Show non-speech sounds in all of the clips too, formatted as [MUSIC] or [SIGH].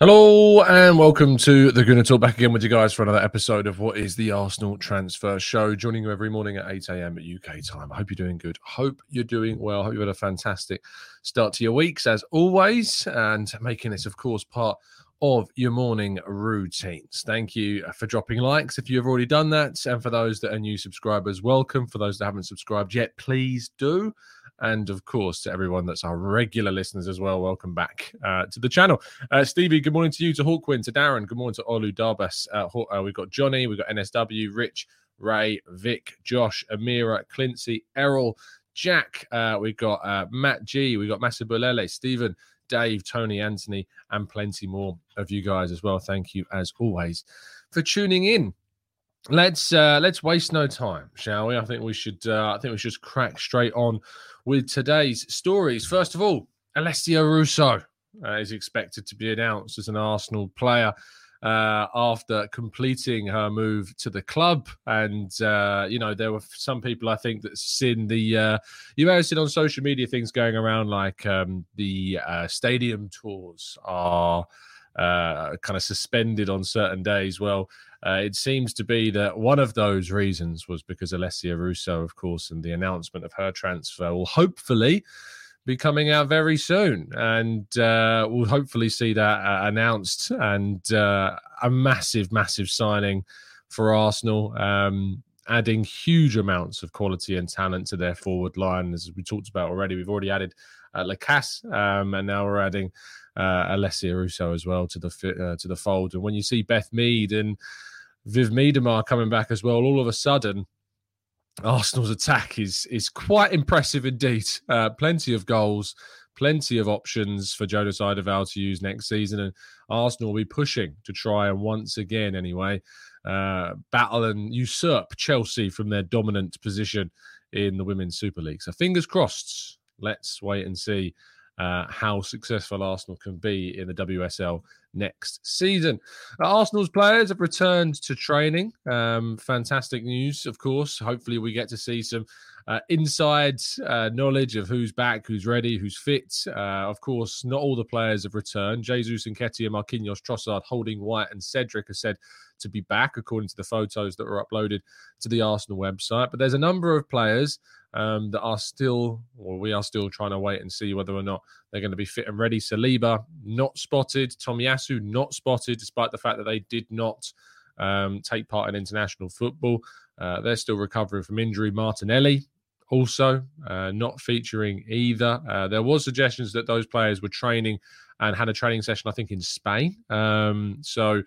Hello and welcome to the Gooner Talk. Back again with you guys for another episode of what is the Arsenal Transfer Show. Joining you every morning at 8 a.m. UK time. I hope you're doing good. Hope you're doing well. Hope you've had a fantastic start to your weeks as always, and making this, of course, part of your morning routines. Thank you for dropping likes if you've already done that. And for those that are new subscribers, welcome. For those that haven't subscribed yet, please do. And of course, to everyone that's our regular listeners as well, welcome back uh, to the channel. Uh, Stevie, good morning to you, to Hawkwin, to Darren, good morning to Olu Darbas. Uh, uh, we've got Johnny, we've got NSW, Rich, Ray, Vic, Josh, Amira, Clincy, Errol, Jack. Uh, we've got uh, Matt G, we've got Masabulele, Stephen, Dave, Tony, Anthony, and plenty more of you guys as well. Thank you as always for tuning in. Let's uh, let's waste no time, shall we? I think we should. Uh, I think we should just crack straight on with today's stories. First of all, Alessia Russo uh, is expected to be announced as an Arsenal player uh, after completing her move to the club. And, uh, you know, there were some people I think that seen the, uh, you may have seen on social media things going around like um, the uh, stadium tours are. Uh, kind of suspended on certain days. Well, uh, it seems to be that one of those reasons was because Alessia Russo, of course, and the announcement of her transfer will hopefully be coming out very soon, and uh, we'll hopefully see that uh, announced and uh, a massive, massive signing for Arsenal. Um, adding huge amounts of quality and talent to their forward line, as we talked about already. We've already added uh, Lacasse, um, and now we're adding uh, Alessia Russo as well to the uh, to the fold. And when you see Beth Mead and Viv Miedema coming back as well, all of a sudden. Arsenal's attack is is quite impressive indeed. Uh, plenty of goals, plenty of options for Jonas Eidevall to use next season, and Arsenal will be pushing to try and once again, anyway, uh, battle and usurp Chelsea from their dominant position in the Women's Super League. So fingers crossed. Let's wait and see uh, how successful Arsenal can be in the WSL next season. Uh, Arsenal's players have returned to training. Um, fantastic news, of course. Hopefully, we get to see some uh, inside uh, knowledge of who's back, who's ready, who's fit. Uh, of course, not all the players have returned. Jesus and Nketiah, Marquinhos, Trossard, Holding, White, and Cedric are said to be back, according to the photos that were uploaded to the Arsenal website. But there's a number of players um, that are still, or we are still trying to wait and see whether or not they're going to be fit and ready. Saliba not spotted, Tomiyasu not spotted, despite the fact that they did not um, take part in international football. Uh, they're still recovering from injury. Martinelli also uh, not featuring either. Uh, there was suggestions that those players were training and had a training session, I think, in Spain. Um, so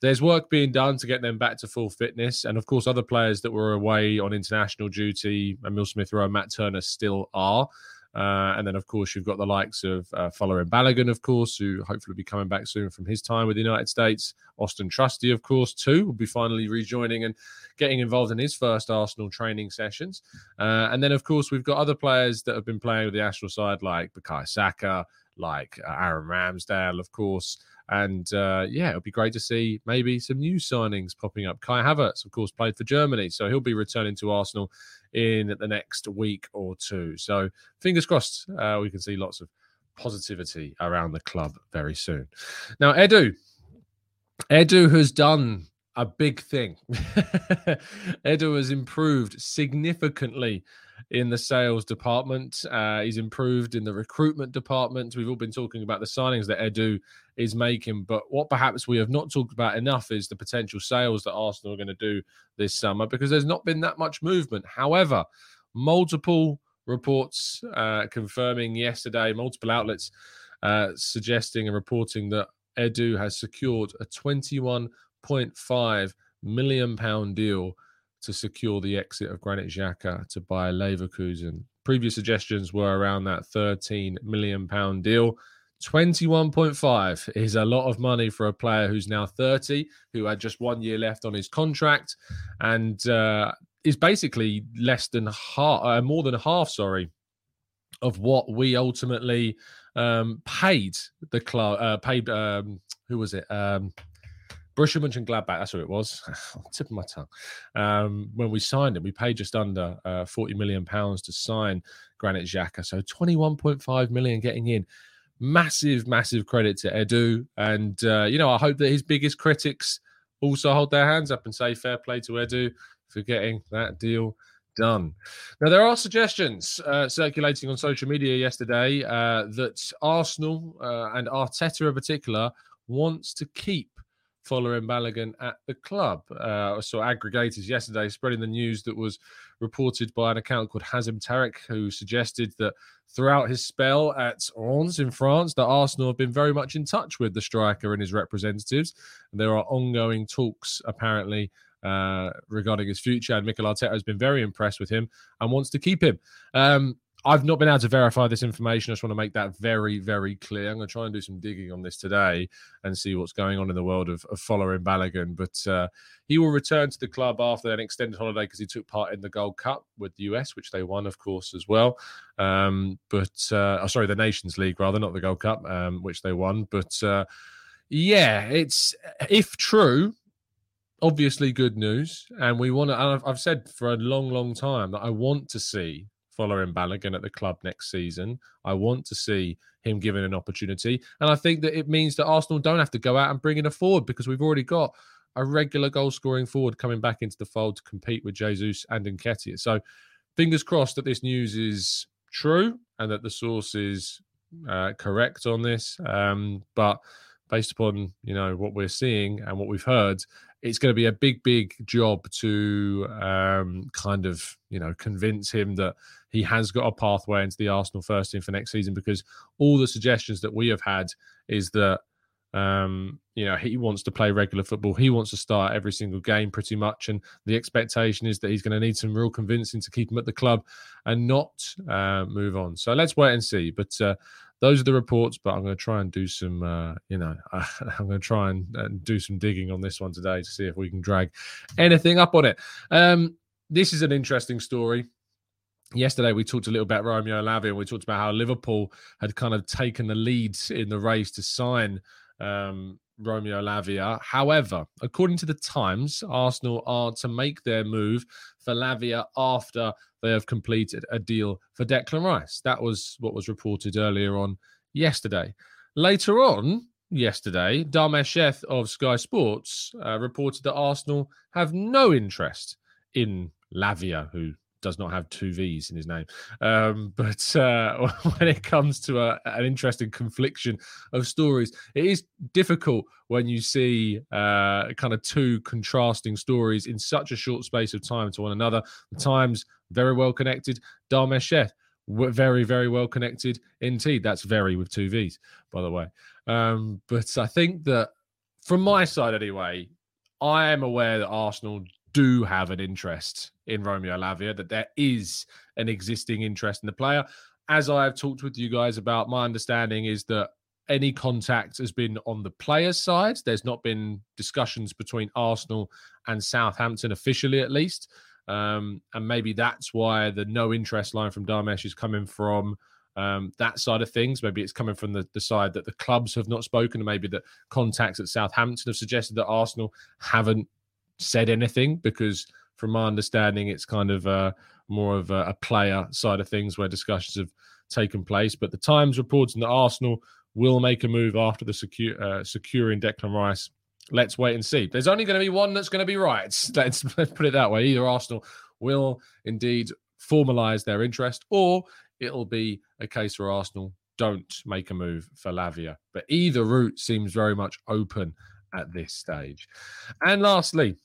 there's work being done to get them back to full fitness. And of course, other players that were away on international duty, Emil Smith Rowe and Matt Turner still are. Uh, and then, of course, you've got the likes of uh, Folarin Balogun, of course, who hopefully will be coming back soon from his time with the United States. Austin Trusty, of course, too, will be finally rejoining and getting involved in his first Arsenal training sessions. Uh, and then, of course, we've got other players that have been playing with the Arsenal side, like Bukayo Saka, like uh, Aaron Ramsdale, of course. And uh, yeah, it'll be great to see maybe some new signings popping up. Kai Havertz, of course, played for Germany, so he'll be returning to Arsenal in the next week or two. So fingers crossed, uh, we can see lots of positivity around the club very soon. Now, Edu, Edu has done a big thing. [LAUGHS] Edu has improved significantly in the sales department. Uh, he's improved in the recruitment department. We've all been talking about the signings that Edu is making, but what perhaps we have not talked about enough is the potential sales that Arsenal are going to do this summer because there's not been that much movement. However, multiple reports uh, confirming yesterday, multiple outlets uh, suggesting and reporting that Edu has secured a 21.5 million pound deal to secure the exit of Granit Xhaka to Bayer Leverkusen. Previous suggestions were around that 13 million pound deal. 21.5 is a lot of money for a player who's now 30, who had just one year left on his contract, and uh, is basically less than half, uh, more than half, sorry, of what we ultimately um, paid the club, uh, paid, um, who was it? Um, Borussia Mönchengladbach, that's who it was. [LAUGHS] tip of my tongue. Um, when we signed him, we paid just under uh, 40 million pounds to sign Granit Xhaka. So 21.5 million getting in. Massive, massive credit to Edu. And, uh, you know, I hope that his biggest critics also hold their hands up and say fair play to Edu for getting that deal done. Now, there are suggestions uh, circulating on social media yesterday uh, that Arsenal uh, and Arteta in particular wants to keep Folarin Balogun at the club. Uh, I saw aggregators yesterday spreading the news that was reported by an account called Hazem Tarek, who suggested that throughout his spell at Reims in France, that Arsenal have been very much in touch with the striker and his representatives. And there are ongoing talks, apparently, uh, regarding his future. And Mikel Arteta has been very impressed with him and wants to keep him. Um, I've not been able to verify this information. I just want to make that very, very clear. I'm going to try and do some digging on this today and see what's going on in the world of, of Folarin Balogun. But uh, he will return to the club after an extended holiday because he took part in the Gold Cup with the US, which they won, of course, as well. Um, but uh, oh, sorry, the Nations League rather, not the Gold Cup, um, which they won. But uh, yeah, it's if true, obviously good news. And we want to, I've said for a long, long time that I want to see Folarin Balogun at the club next season. I want to see him given an opportunity. And I think that it means that Arsenal don't have to go out and bring in a forward because we've already got a regular goal scoring forward coming back into the fold to compete with Jesus and Nketiah. So fingers crossed that this news is true and that the source is uh, correct on this. Um, but based upon you know what we're seeing and what we've heard, it's going to be a big, big job to um, kind of, you know, convince him that he has got a pathway into the Arsenal first team for next season. Because all the suggestions that we have had is that, um, you know, he wants to play regular football. He wants to start every single game pretty much. And the expectation is that he's going to need some real convincing to keep him at the club and not uh, move on. So let's wait and see. But uh, those are the reports, but I'm going to try and do some, uh, you know, [LAUGHS] I'm going to try and, and, do some digging on this one today to see if we can drag anything up on it. Um, this is an interesting story. Yesterday, we talked a little bit about Romeo Lavia and we talked about how Liverpool had kind of taken the lead in the race to sign um, Romeo Lavia. However, according to the Times, Arsenal are to make their move for Lavia after they have completed a deal for Declan Rice. That was what was reported earlier on yesterday. Later on, yesterday, Dharmesh Sheth of Sky Sports uh, reported that Arsenal have no interest in Lavia, who does not have two V's in his name. Um, [LAUGHS] but uh, [LAUGHS] when it comes to a, an interesting confliction of stories, it is difficult when you see uh, kind of two contrasting stories in such a short space of time to one another. The Times, very well connected. Dharmesh Sheth, very, very well connected indeed. That's very with two V's, by the way. Um, but I think that from my side anyway, I am aware that Arsenal do have an interest in Romeo Lavia, that there is an existing interest in the player. as I have talked with you guys about, my understanding is that any contact has been on the players' side. There's not been discussions between Arsenal and Southampton officially, at least. Um, and maybe that's why the no interest line from Dharmesh is coming from um, that side of things. Maybe it's coming from the, the side that the clubs have not spoken, and maybe that contacts at Southampton have suggested that Arsenal haven't said anything because, from my understanding, it's kind of uh, more of a, a, player side of things where discussions have taken place. But the Times reporting that Arsenal will make a move after the secure, uh, securing Declan Rice. Let's wait and see. There's only going to be one that's going to be right. Let's, [LAUGHS] let's put it that way. Either Arsenal will indeed formalise their interest, or it'll be a case where Arsenal don't make a move for Lavia. But either route seems very much open at this stage. And lastly,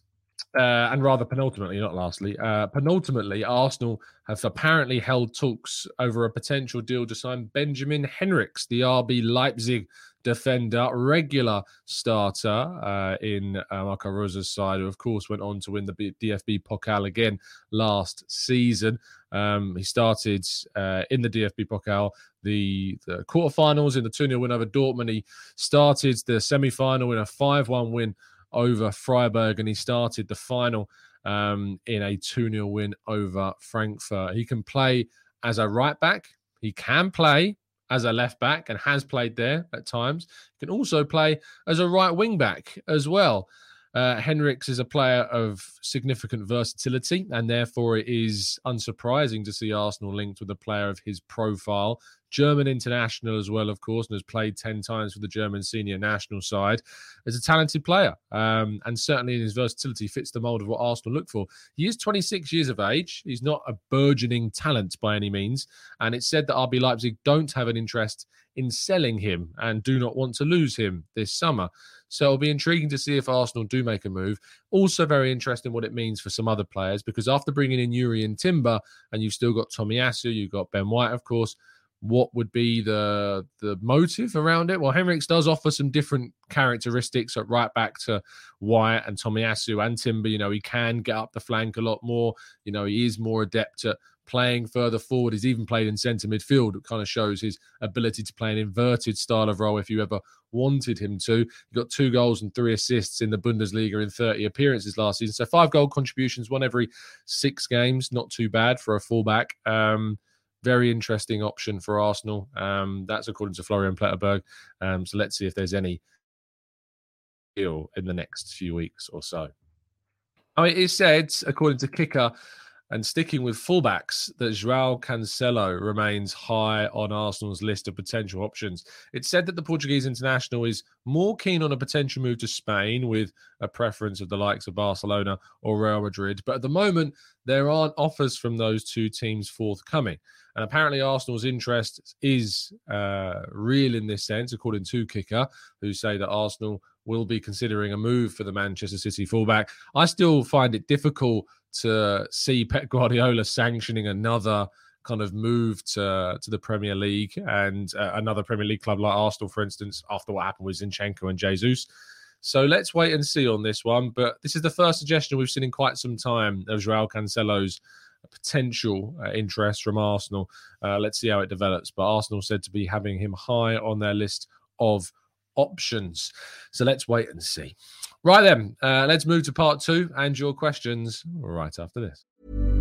uh, and rather penultimately, not lastly, uh, penultimately, Arsenal have apparently held talks over a potential deal to sign Benjamin Henrichs, the RB Leipzig defender, regular starter uh, in uh, Marco Rose's side, who of course went on to win the DFB Pokal again last season. Um, he started uh, in the DFB Pokal, the, the quarterfinals in the 2 0 win over Dortmund. He started the semi final in a 5 1 win over Freiburg, and he started the final um, in a 2 0 win over Frankfurt. He can play as a right back, he can play as a left back and has played there at times. He can also play as a right wing back as well. Uh, Henrichs is a player of significant versatility, and therefore it is unsurprising to see Arsenal linked with a player of his profile. German international as well, of course, and has played 10 times for the German senior national side. Is a talented player, um, and certainly in his versatility fits the mold of what Arsenal look for. He is 26 years of age. He's not a burgeoning talent by any means, and it's said that RB Leipzig don't have an interest in selling him and do not want to lose him this summer. So it'll be intriguing to see if Arsenal do make a move. Also, very interesting what it means for some other players because after bringing in Yuri and Timber, and you've still got Tomiyasu, you've got Ben White, of course. What would be the the motive around it? Well, Henrichs does offer some different characteristics at right back to White and Tomiyasu and Timber. You know, he can get up the flank a lot more. You know, he is more adept at playing further forward. He's even played in centre midfield. It kind of shows his ability to play an inverted style of role if you ever wanted him to. He got two goals and three assists in the Bundesliga in 30 appearances last season. So five goal contributions, one every six games. Not too bad for a fullback. Um, very interesting option for Arsenal. Um, that's according to Florian Plettenberg. Um, so let's see if there's any deal in the next few weeks or so. I mean, it said, according to Kicker, and sticking with fullbacks, that Joao Cancelo remains high on Arsenal's list of potential options. It's said that the Portuguese international is more keen on a potential move to Spain with a preference of the likes of Barcelona or Real Madrid. But at the moment, there aren't offers from those two teams forthcoming. And apparently, Arsenal's interest is uh, real in this sense, according to Kicker, who say that Arsenal will be considering a move for the Manchester City fullback. I still find it difficult to see Pep Guardiola sanctioning another kind of move to to the Premier League and uh, another Premier League club like Arsenal, for instance, after what happened with Zinchenko and Jesus. So let's wait and see on this one. But this is the first suggestion we've seen in quite some time of Joao Cancelo's potential uh, interest from Arsenal. Uh, let's see how it develops. But Arsenal said to be having him high on their list of options. So let's wait and see. Right then, uh, let's move to part two and your questions right after this.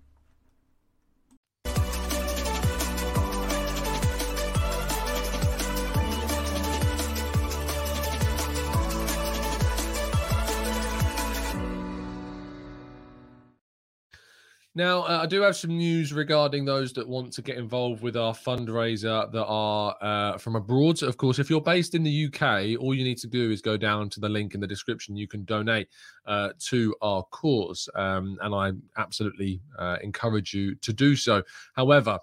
Now, uh, I do have some news regarding those that want to get involved with our fundraiser that are uh, from abroad. So, of course, if you're based in the UK, all you need to do is go down to the link in the description. You can donate uh, to our cause. Um, and I absolutely uh, encourage you to do so. However,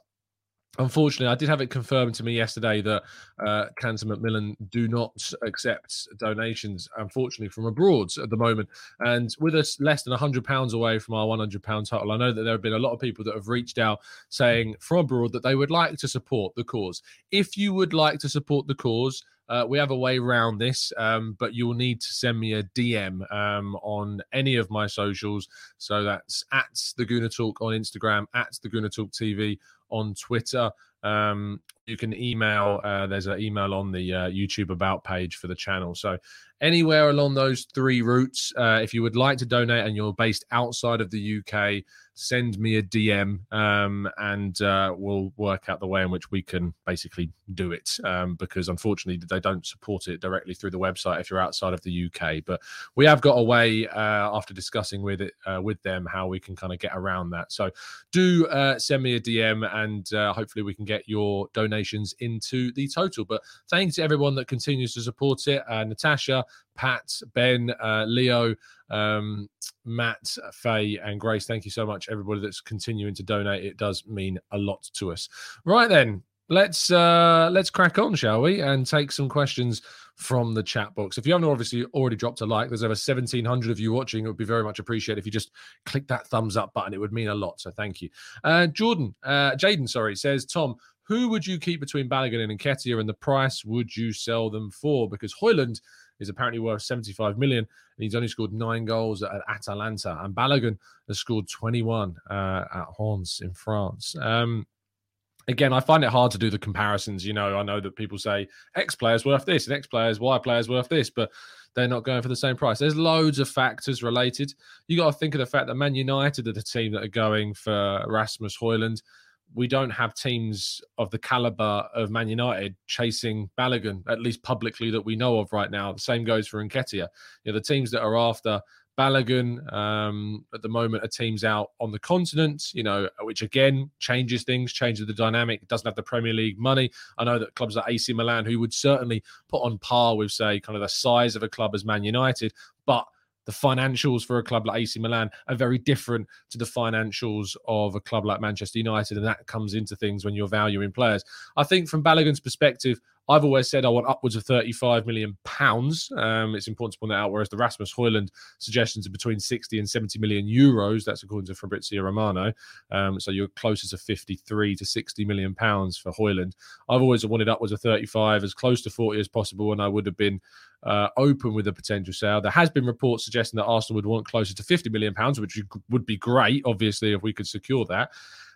Unfortunately, I did have it confirmed to me yesterday that uh, Cancer Macmillan do not accept donations, unfortunately, from abroad at the moment. And with us less than £100 away from our £100 total, I know that there have been a lot of people that have reached out saying from abroad that they would like to support the cause. If you would like to support the cause, uh, we have a way around this, um, but you'll need to send me a DM um, on any of my socials. So that's at the Gooner Talk on Instagram, at the Gooner Talk TV on Twitter. Um, you can email. Uh, there's an email on the uh, YouTube about page for the channel. So anywhere along those three routes, uh, if you would like to donate and you're based outside of the UK, send me a DM um, and uh, we'll work out the way in which we can basically do it. Um, because unfortunately, they don't support it directly through the website if you're outside of the UK. But we have got a way uh, after discussing with it uh, with them how we can kind of get around that. So do send me a DM and uh, hopefully we can get your donations into the total. But thanks to everyone that continues to support it. Uh, Natasha, Pat, Ben, Leo um, Matt, Faye, and Grace. Thank you so much, everybody that's continuing to donate. It does mean a lot to us. Right then, let's uh let's crack on, shall we? And take some questions from the chat box. If you haven't obviously already dropped a like, there's over 1700 of you watching. It would be very much appreciated if you just click that thumbs up button. It would mean a lot. So thank you. Uh Jordan, uh Jaden, sorry, says Tom, who would you keep between Balogun and Nketiah and the price would you sell them for? Because Højlund is apparently worth 75 million, and he's only scored nine goals at Atalanta. And Balogun has scored 21 uh, at Horns in France. Um, again, I find it hard to do the comparisons. You know, I know that people say X players worth this and X players, Y players worth this, but they're not going for the same price. There's loads of factors related. You got to think of the fact that Man United are the team that are going for Rasmus Højlund. we don't have teams of the caliber of Man United chasing Balogun, at least publicly that we know of right now. The same goes for Nketiah. You know, the teams that are after Balogun um, at the moment are teams out on the continent, you know, which again changes things, changes the dynamic. It doesn't have the Premier League money. I know that clubs like AC Milan, who would certainly put on par with, say, kind of the size of a club as Man United, but the financials for a club like AC Milan are very different to the financials of a club like Manchester United, and that comes into things when you're valuing players. I think from Balogun's perspective, I've always said I want upwards of 35 million pounds. Um, it's important to point that out. Whereas the Rasmus Højlund suggestions are between 60 and 70 million euros. That's according to Fabrizio Romano. Um, so you're closer to 53 to 60 million pounds for Højlund. I've always wanted upwards of 35, as close to 40 as possible, and I would have been uh, open with a potential sale. There has been reports suggesting that Arsenal would want closer to 50 million pounds, which would be great, obviously, if we could secure that.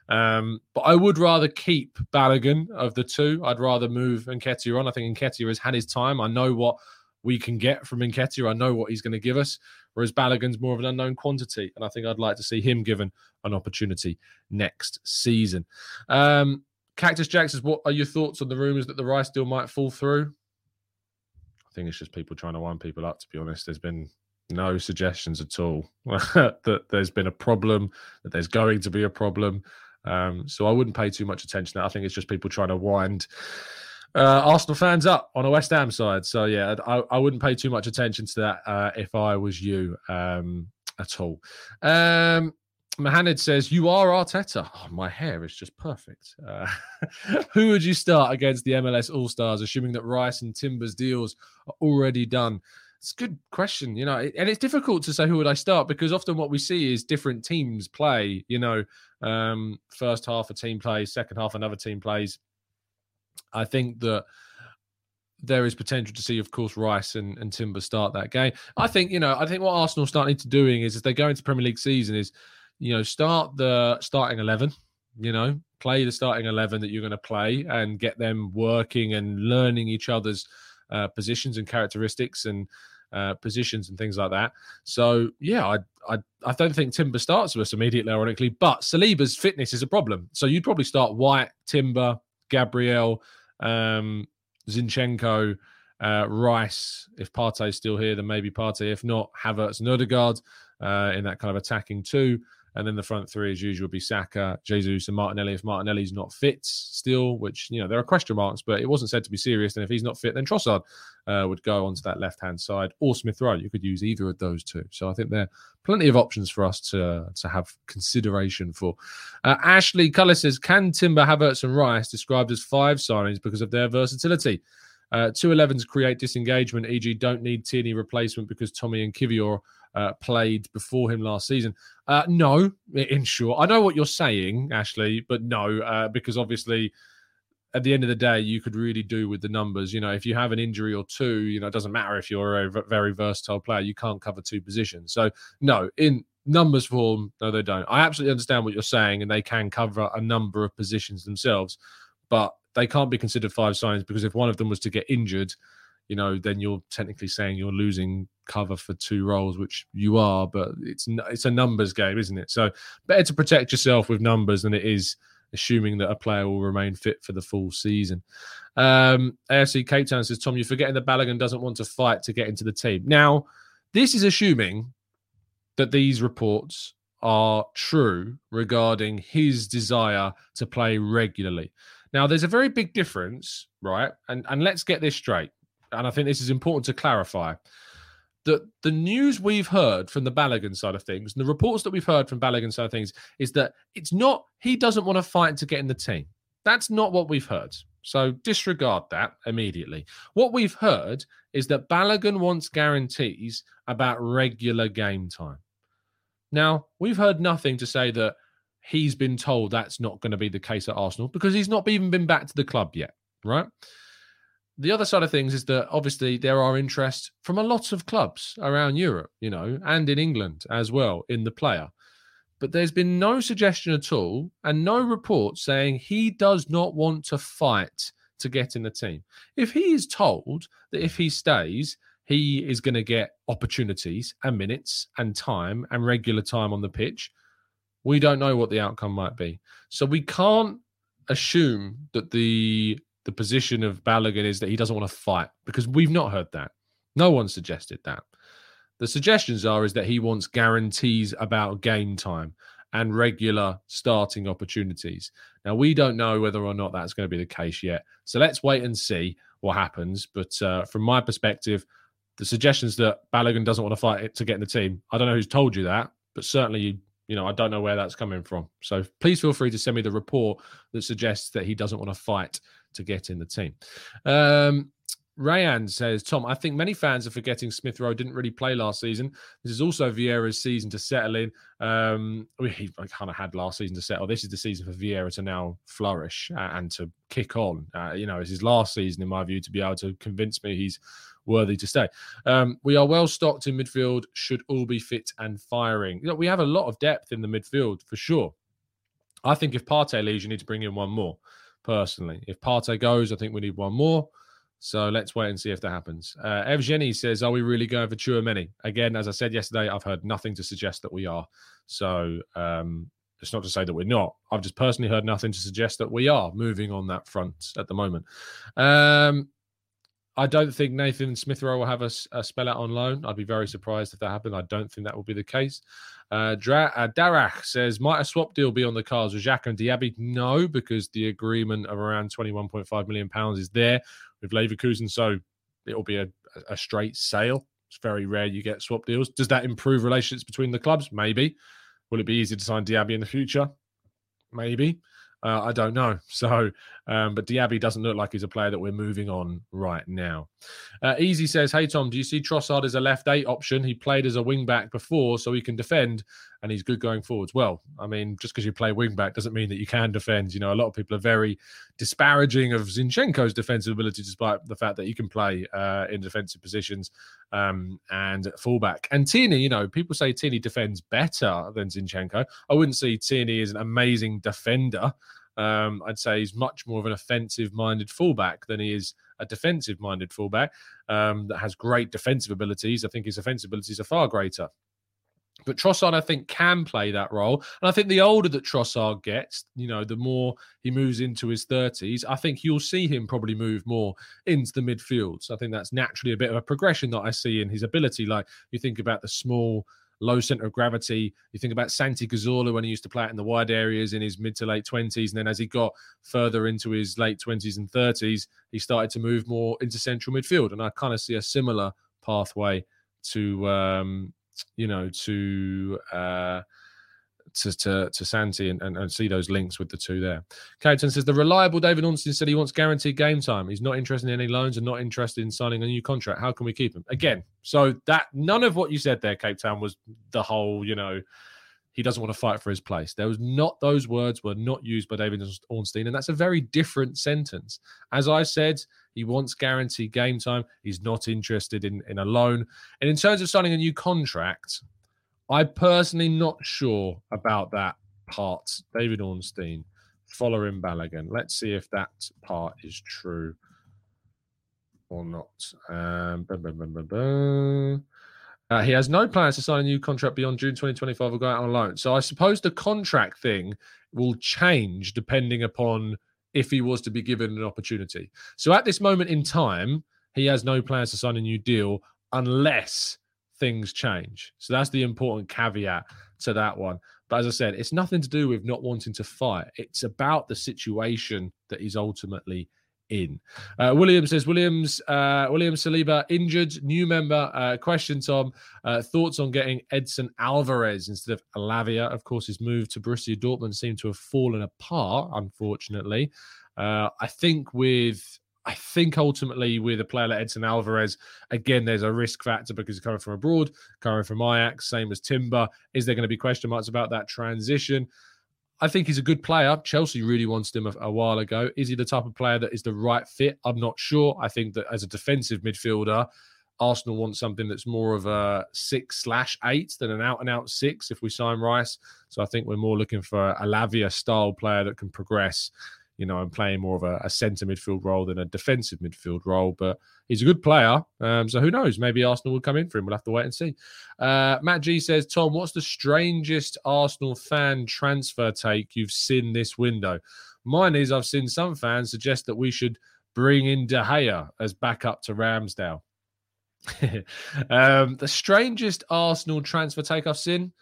Um, but I would rather keep Balogun of the two. I'd rather move Nketiah on. I think Nketiah has had his time. I know what we can get from Nketiah. I know what he's going to give us. Whereas Balogun's more of an unknown quantity. And I think I'd like to see him given an opportunity next season. Um, Cactus Jack says, What are your thoughts on the rumours that the Rice deal might fall through? I think it's just people trying to wind people up, to be honest. There's been no suggestions at all [LAUGHS] that there's been a problem, that there's going to be a problem. Um, so I wouldn't pay too much attention. To that. I think it's just people trying to wind uh, Arsenal fans up on a West Ham side. So yeah, I, I wouldn't pay too much attention to that uh, if I was you um, at all. Um, Mohamed says, You are Arteta. Oh, my hair is just perfect. Uh, [LAUGHS] who would you start against the MLS All Stars, assuming that Rice and Timber's deals are already done? It's a good question, you know, and it's difficult to say who would I start because often what we see is different teams play. You know, um, first half a team plays, second half another team plays. I think that there is potential to see, of course, Rice and, and Timber start that game. I think, you know, I think what Arsenal starting to doing is as they go into Premier League season is, you know, start the starting eleven, you know, play the starting eleven that you're going to play and get them working and learning each other's uh, positions and characteristics and uh, positions and things like that. So yeah, I, I I don't think Timber starts with us immediately, ironically, but Saliba's fitness is a problem. So you'd probably start White, Timber, Gabriel, um, Zinchenko, uh, Rice. If Partey's still here, then maybe Partey. If not, Havertz and Odegaard uh, in that kind of attacking two. And then the front three, as usual, would be Saka, Jesus, and Martinelli. If Martinelli's not fit still, which, you know, there are question marks, but it wasn't said to be serious. And if he's not fit, then Trossard uh, would go onto that left hand side or Smith Rowe. You could use either of those two. So I think there are plenty of options for us to, to have consideration for. Uh, Ashley Culler says Can Timber, Havertz, and Rice described as five signings because of their versatility? Uh, two 11s create disengagement, e.g., don't need Tierney replacement because Tommy and Kivior uh, played before him last season. Uh, no, in short, I know what you're saying, Ashley, but no, uh, because obviously at the end of the day, you could really do with the numbers. You know, if you have an injury or two, you know, it doesn't matter if you're a very versatile player, you can't cover two positions. So, no, in numbers form, no, they don't. I absolutely understand what you're saying, and they can cover a number of positions themselves, but they can't be considered five signs because if one of them was to get injured, you know, then you're technically saying you're losing cover for two roles, which you are, but it's it's a numbers game, isn't it? So better to protect yourself with numbers than it is assuming that a player will remain fit for the full season. Um, AFC Cape Town says, Tom, you're forgetting that Balogun doesn't want to fight to get into the team. Now, this is assuming that these reports are true regarding his desire to play regularly. Now, there's a very big difference, right? And and let's get this straight and I think this is important to clarify that the news we've heard from the Balogun side of things, and the reports that we've heard from Balogun side of things, is that it's not he doesn't want to fight to get in the team. That's not what we've heard. So disregard that immediately. What we've heard is that Balogun wants guarantees about regular game time. Now, we've heard nothing to say that he's been told that's not going to be the case at Arsenal because he's not even been back to the club yet, right? The other side of things is that obviously there are interest from a lot of clubs around Europe, you know, and in England as well in the player. But there's been no suggestion at all and no report saying he does not want to fight to get in the team. If he is told that if he stays, he is going to get opportunities and minutes and time and regular time on the pitch, we don't know what the outcome might be. So we can't assume that the the position of Balogun is that he doesn't want to fight because we've not heard that. No one suggested that. The suggestions are is that he wants guarantees about game time and regular starting opportunities. Now we don't know whether or not that's going to be the case yet. So let's wait and see what happens. But uh, from my perspective, the suggestions that Balogun doesn't want to fight to get in the team, I don't know who's told you that, but certainly you know I don't know where that's coming from. So please feel free to send me the report that suggests that he doesn't want to fight to get in the team. Um, Rayan says, Tom, I think many fans are forgetting Smith Rowe didn't really play last season. This is also Vieira's season to settle in. Um, he kind of had last season to settle. This is the season for Vieira to now flourish and to kick on. Uh, you know, it's his last season, in my view, to be able to convince me he's worthy to stay. Um, we are well stocked in midfield, should all be fit and firing. You know, we have a lot of depth in the midfield for sure. I think if Partey leaves, you need to bring in one more personally. If Partey goes, I think we need one more. So let's wait and see if that happens. Uh, Evgeny says, Are we really going for Tchouameni? Again, as I said yesterday, I've heard nothing to suggest that we are. So um, it's not to say that we're not. I've just personally heard nothing to suggest that we are moving on that front at the moment. Um, I don't think Nathan Smith Rowe will have a, a, spell out on loan. I'd be very surprised if that happened. I don't think that will be the case. Uh, Dra- uh, Darach says, might a swap deal be on the cards with Xhaka and Diaby? No, because the agreement of around £21.5 million is there with Leverkusen. So it'll be a, a straight sale. It's very rare you get swap deals. Does that improve relations between the clubs? Maybe. Will it be easy to sign Diaby in the future? Maybe. Uh, I don't know. [LAUGHS] So, um, but Diaby doesn't look like he's a player that we're moving on right now. Uh, Easy says, "Hey Tom, do you see Trossard as a left eight option? He played as a wing back before, so he can defend, and he's good going forwards." Well, I mean, just because you play wing back doesn't mean that you can defend. You know, a lot of people are very disparaging of Zinchenko's defensive ability, despite the fact that he can play uh, in defensive positions um, and fullback. And Tierney, you know, people say Tierney defends better than Zinchenko. I wouldn't say Tierney is an amazing defender. Um, I'd say he's much more of an offensive minded fullback than he is a defensive minded fullback um, that has great defensive abilities. I think his offensive abilities are far greater. But Trossard, I think, can play that role. And I think the older that Trossard gets, you know, the more he moves into his 30s, I think you'll see him probably move more into the midfield. So I think that's naturally a bit of a progression that I see in his ability. Like you think about the small low center of gravity. You think about Santi Cazorla when he used to play out in the wide areas in his mid to late 20s. And then as he got further into his late 20s and 30s, he started to move more into central midfield. And I kind of see a similar pathway to, um, you know, to. Uh, to to, to Santi and, and, and, see those links with the two there. Captain says the reliable David Ornstein said he wants guaranteed game time. He's not interested in any loans and not interested in signing a new contract. How can we keep him? Again, so that none of what you said there, Cape Town, was the whole, you know, he doesn't want to fight for his place. There was not those words were not used by David Ornstein, and that's a very different sentence. As I said, he wants guaranteed game time. He's not interested in, in a loan. And in terms of signing a new contract, I personally not sure about that part. David Ornstein, following Balogun. Let's see if that part is true or not. Um, uh, he has no plans to sign a new contract beyond June 2025 or go out on loan. So I suppose the contract thing will change depending upon if he was to be given an opportunity. So at this moment in time, he has no plans to sign a new deal unless things change. So that's the important caveat to that one. But as I said, it's nothing to do with not wanting to fight. It's about the situation that he's ultimately in. Uh, Williams says Williams uh, William Saliba injured, new member. Uh, question, Tom. Uh, thoughts on getting Edson Alvarez instead of Lavia? Of course, his move to Borussia Dortmund seemed to have fallen apart, unfortunately. Uh, I think with I think ultimately with a player like Edson Alvarez, again, there's a risk factor because he's coming from abroad, coming from Ajax, same as Timber. Is there going to be question marks about that transition? I think he's a good player. Chelsea really wanted him a, a, while ago. Is he the type of player that is the right fit? I'm not sure. I think that as a defensive midfielder, Arsenal want something that's more of a six slash eight than an out and out six if we sign Rice. So I think we're more looking for a Lavia style player that can progress you know, and playing more of a, a centre midfield role than a defensive midfield role. But he's a good player. Um, so who knows? Maybe Arsenal will come in for him. We'll have to wait and see. Uh, Matt G says, Tom, what's the strangest Arsenal fan transfer take you've seen this window? Mine is I've seen some fans suggest that we should bring in De Gea as backup to Ramsdale. [LAUGHS] um, the strangest Arsenal transfer take I've seen,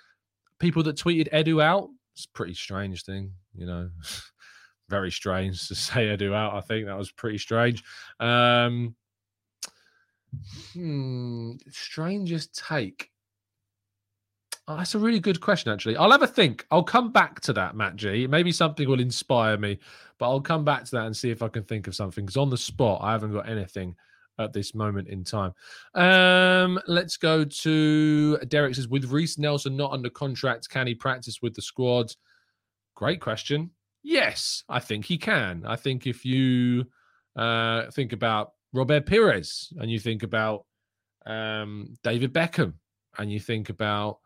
people that tweeted Edu out. It's a pretty strange thing, you know. [LAUGHS] very strange to [LAUGHS] say Edu out. I think that was pretty strange. Um, hmm, strangest take. Oh, that's a really good question, actually. I'll have a think. I'll come back to that, Matt G. Maybe something will inspire me, but I'll come back to that and see if I can think of something. Because on the spot, I haven't got anything at this moment in time. Um, let's go to Derek says, with Reiss Nelson not under contract, can he practice with the squad? Great question. Yes, I think he can. I think if you uh, think about Robert Pires and you think about um, David Beckham and you think about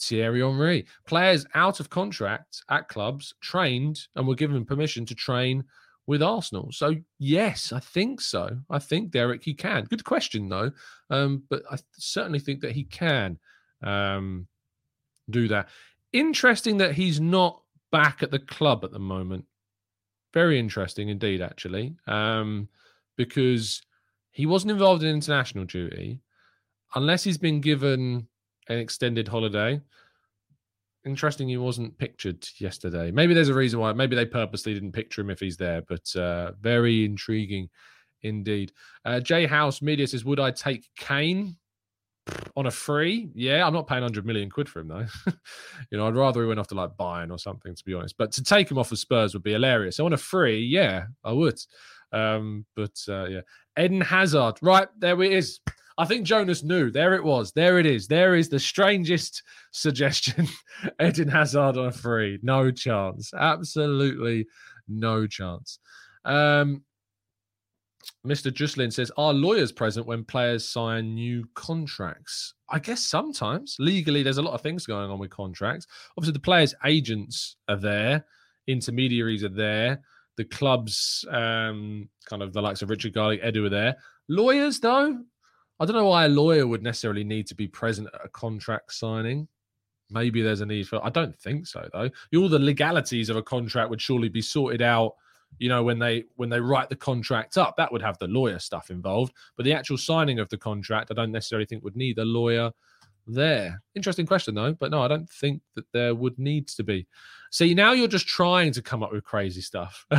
Thierry Henry, players out of contract at clubs trained and were given permission to train with Arsenal. So yes, I think so. I think Derek he can. Good question though, um, but I certainly think that he can um, do that. Interesting that he's not back at the club at the moment. Very interesting indeed, actually, um, because he wasn't involved in international duty unless he's been given an extended holiday. Interesting, he wasn't pictured yesterday. Maybe there's a reason why. Maybe they purposely didn't picture him if he's there, but uh, very intriguing indeed. Uh, J House Media says, Would I take Kane? On a free, yeah, I'm not paying 100 million quid for him though. [LAUGHS] you know, I'd rather he went off to like Bayern or something, to be honest. But to take him off of Spurs would be hilarious. So on a free, yeah, I would. Um, but uh, yeah, Eden Hazard, right there it is. I think Jonas knew. There it was. There it is. There is the strangest [LAUGHS] suggestion. [LAUGHS] Eden Hazard on a free. No chance. Absolutely no chance. Um, Mr. Juslin says, Are lawyers present when players sign new contracts? I guess sometimes. Legally, there's a lot of things going on with contracts. Obviously, the players' agents are there, intermediaries are there, the clubs, um, kind of the likes of Richard Garlick, Edu are there. Lawyers, though, I don't know why a lawyer would necessarily need to be present at a contract signing. Maybe there's a need for. I don't think so, though. All the legalities of a contract would surely be sorted out you know when they when they write the contract up that would have the lawyer stuff involved but the actual signing of the contract i don't necessarily think would need a lawyer there? Interesting question, though. But no, I don't think that there would need to be. See, now you're just trying to come up with crazy stuff. [LAUGHS]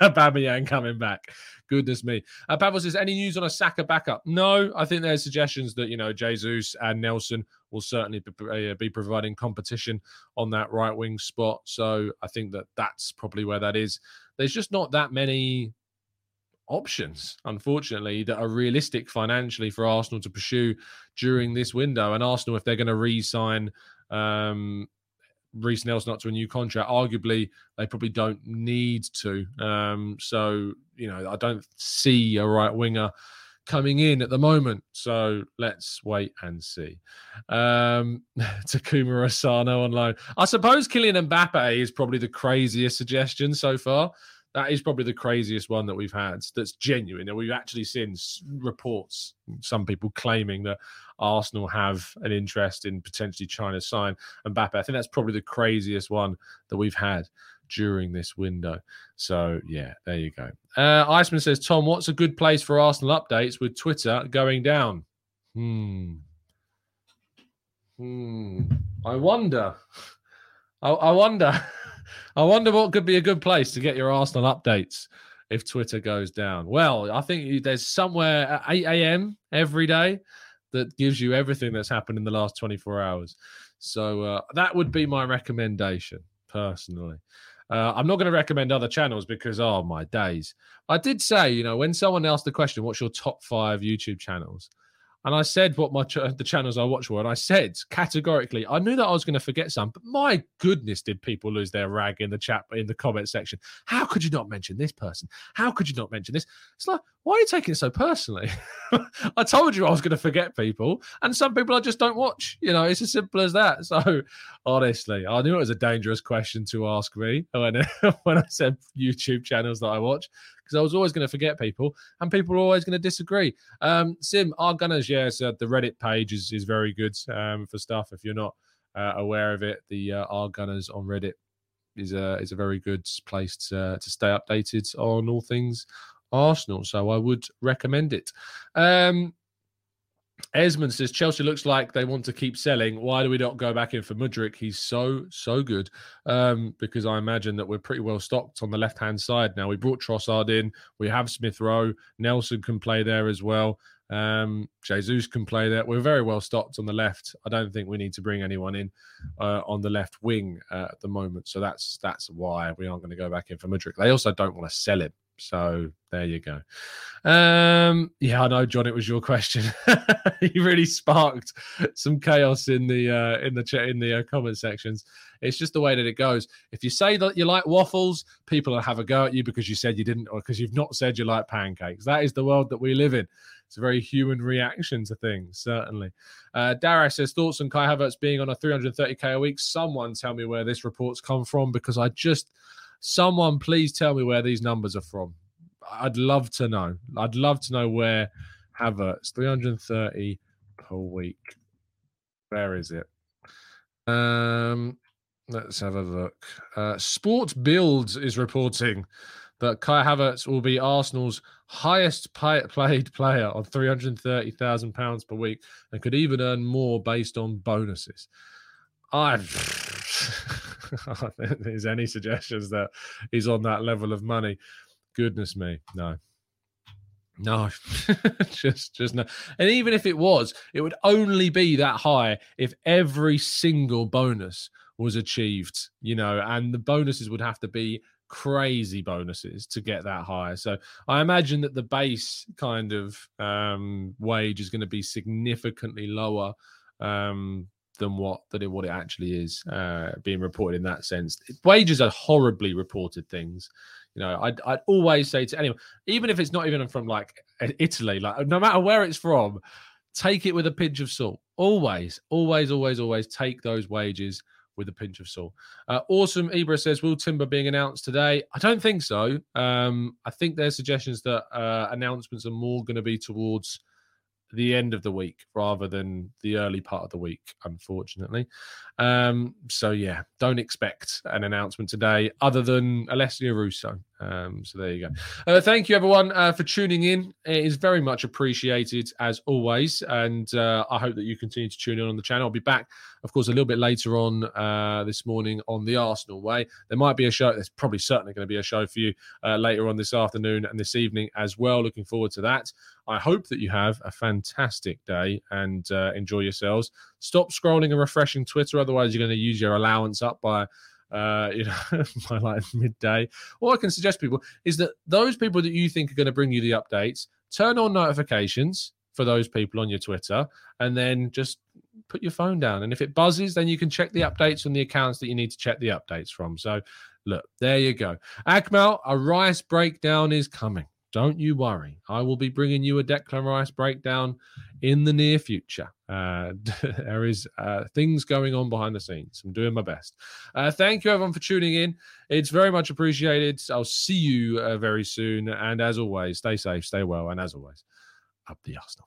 Aubameyang coming back. Goodness me. Uh, Pavel says, any news on a Saka backup? No, I think there's suggestions that, you know, Jesus and Nelson will certainly be, uh, be providing competition on that right wing spot. So I think that that's probably where that is. There's just not that many options, unfortunately, that are realistic financially for Arsenal to pursue during this window. And Arsenal, if they're going to re sign um, Reiss Nelson up to a new contract. Arguably, they probably don't need to. Um, so, you know, I don't see a right winger coming in at the moment. So let's wait and see. Um, [LAUGHS] Takuma Asano on loan. I suppose Kylian Mbappe is probably the craziest suggestion so far that is probably the craziest one that we've had that's genuine. And we've actually seen reports, some people claiming that Arsenal have an interest in potentially to sign Mbappe. I think that's probably the craziest one that we've had during this window. So, yeah, there you go. Uh, Iceman says, Tom, what's a good place for Arsenal updates with Twitter going down? Hmm. Hmm. I wonder. I, I wonder. [LAUGHS] I wonder what could be a good place to get your Arsenal updates if Twitter goes down. Well, I think there's somewhere at 8 a.m. every day that gives you everything that's happened in the last 24 hours. So uh, that would be my recommendation personally. Uh, I'm not going to recommend other channels because, oh my days. I did say, you know, when someone asked the question, what's your top five YouTube channels? And I said what my ch- the channels I watch were, and I said categorically, I knew that I was going to forget some, but my goodness, did people lose their rag in the chat in the comment section? How could you not mention this person? How could you not mention this? It's like, why are you taking it so personally? [LAUGHS] I told you I was going to forget people, and some people I just don't watch. You know, it's as simple as that. So, honestly, I knew it was a dangerous question to ask me when [LAUGHS] when I said YouTube channels that I watch because I was always going to forget people, and people are always going to disagree. Um, Sim, our Gunners, yes, uh, the Reddit page is, is very good um, for stuff. If you're not uh, aware of it, the uh, our Gunners on Reddit is a is a very good place to to stay updated on all things Arsenal. So I would recommend it. Um, Esmond says Chelsea looks like they want to keep selling. Why do we not go back in for Mudryk? He's so so good. Um, because I imagine that we're pretty well stocked on the left hand side now. We brought Trossard in. We have Smith Rowe. Nelson can play there as well. Um, Jesus can play there. We're very well stocked on the left. I don't think we need to bring anyone in uh, on the left wing uh, at the moment. So that's that's why we aren't going to go back in for Mudryk. They also don't want to sell him. So there you go. Um, yeah, I know, John. It was your question. [LAUGHS] you really sparked some chaos in the uh, in the chat in the uh, comment sections. It's just the way that it goes. If you say that you like waffles, people will have a go at you because you said you didn't, or because you've not said you like pancakes. That is the world that we live in. It's a very human reaction to things, certainly. Uh, Dara says thoughts on Kai Havertz being on a 330k a week. Someone tell me where this report's come from because I just Someone please tell me where these numbers are from. I'd love to know. I'd love to know where Havertz 330 per week. Where is it? Um, let's have a look. Uh, Sport Bild is reporting that Kai Havertz will be Arsenal's highest pay- played player on £330,000 per week and could even earn more based on bonuses. I've. [LAUGHS] there's any suggestions that he's on that level of money, goodness me, no. No, [LAUGHS] just just no. And even if it was, it would only be that high if every single bonus was achieved, you know, and the bonuses would have to be crazy bonuses to get that high. So I imagine that the base kind of um, wage is going to be significantly lower um, than what that it what it actually is uh, being reported in that sense. Wages are horribly reported things. You know, I'd, I'd always say to anyone, even if it's not even from like Italy, like no matter where it's from, take it with a pinch of salt. Always, always, always, always take those wages with a pinch of salt. Uh, awesome. Ibra says, will Timber being announced today? I don't think so. Um, I think there's suggestions that uh, announcements are more going to be towards the end of the week rather than the early part of the week, unfortunately. Um, so yeah, don't expect an announcement today other than Alessio Russo. Um, so there you go. Uh, thank you, everyone, uh, for tuning in. It is very much appreciated as always, and uh, I hope that you continue to tune in on the channel. I'll be back, of course, a little bit later on uh, this morning on the Arsenal way. There might be a show. There's probably certainly going to be a show for you uh, later on this afternoon and this evening as well. Looking forward to that. I hope that you have a fantastic day and uh, enjoy yourselves. Stop scrolling and refreshing Twitter, otherwise you're going to use your allowance up by uh, you know, [LAUGHS] by like midday. What I can suggest people is that those people that you think are going to bring you the updates, turn on notifications for those people on your Twitter, and then just put your phone down. And if it buzzes, then you can check the updates on the accounts that you need to check the updates from. So, look, there you go. Akmal, a rice breakdown is coming. Don't you worry. I will be bringing you a Declan Rice breakdown in the near future. Uh, [LAUGHS] there is uh, things going on behind the scenes. I'm doing my best. Uh, thank you, everyone, for tuning in. It's very much appreciated. I'll see you uh, very soon. And as always, stay safe, stay well, and as always, up the Arsenal.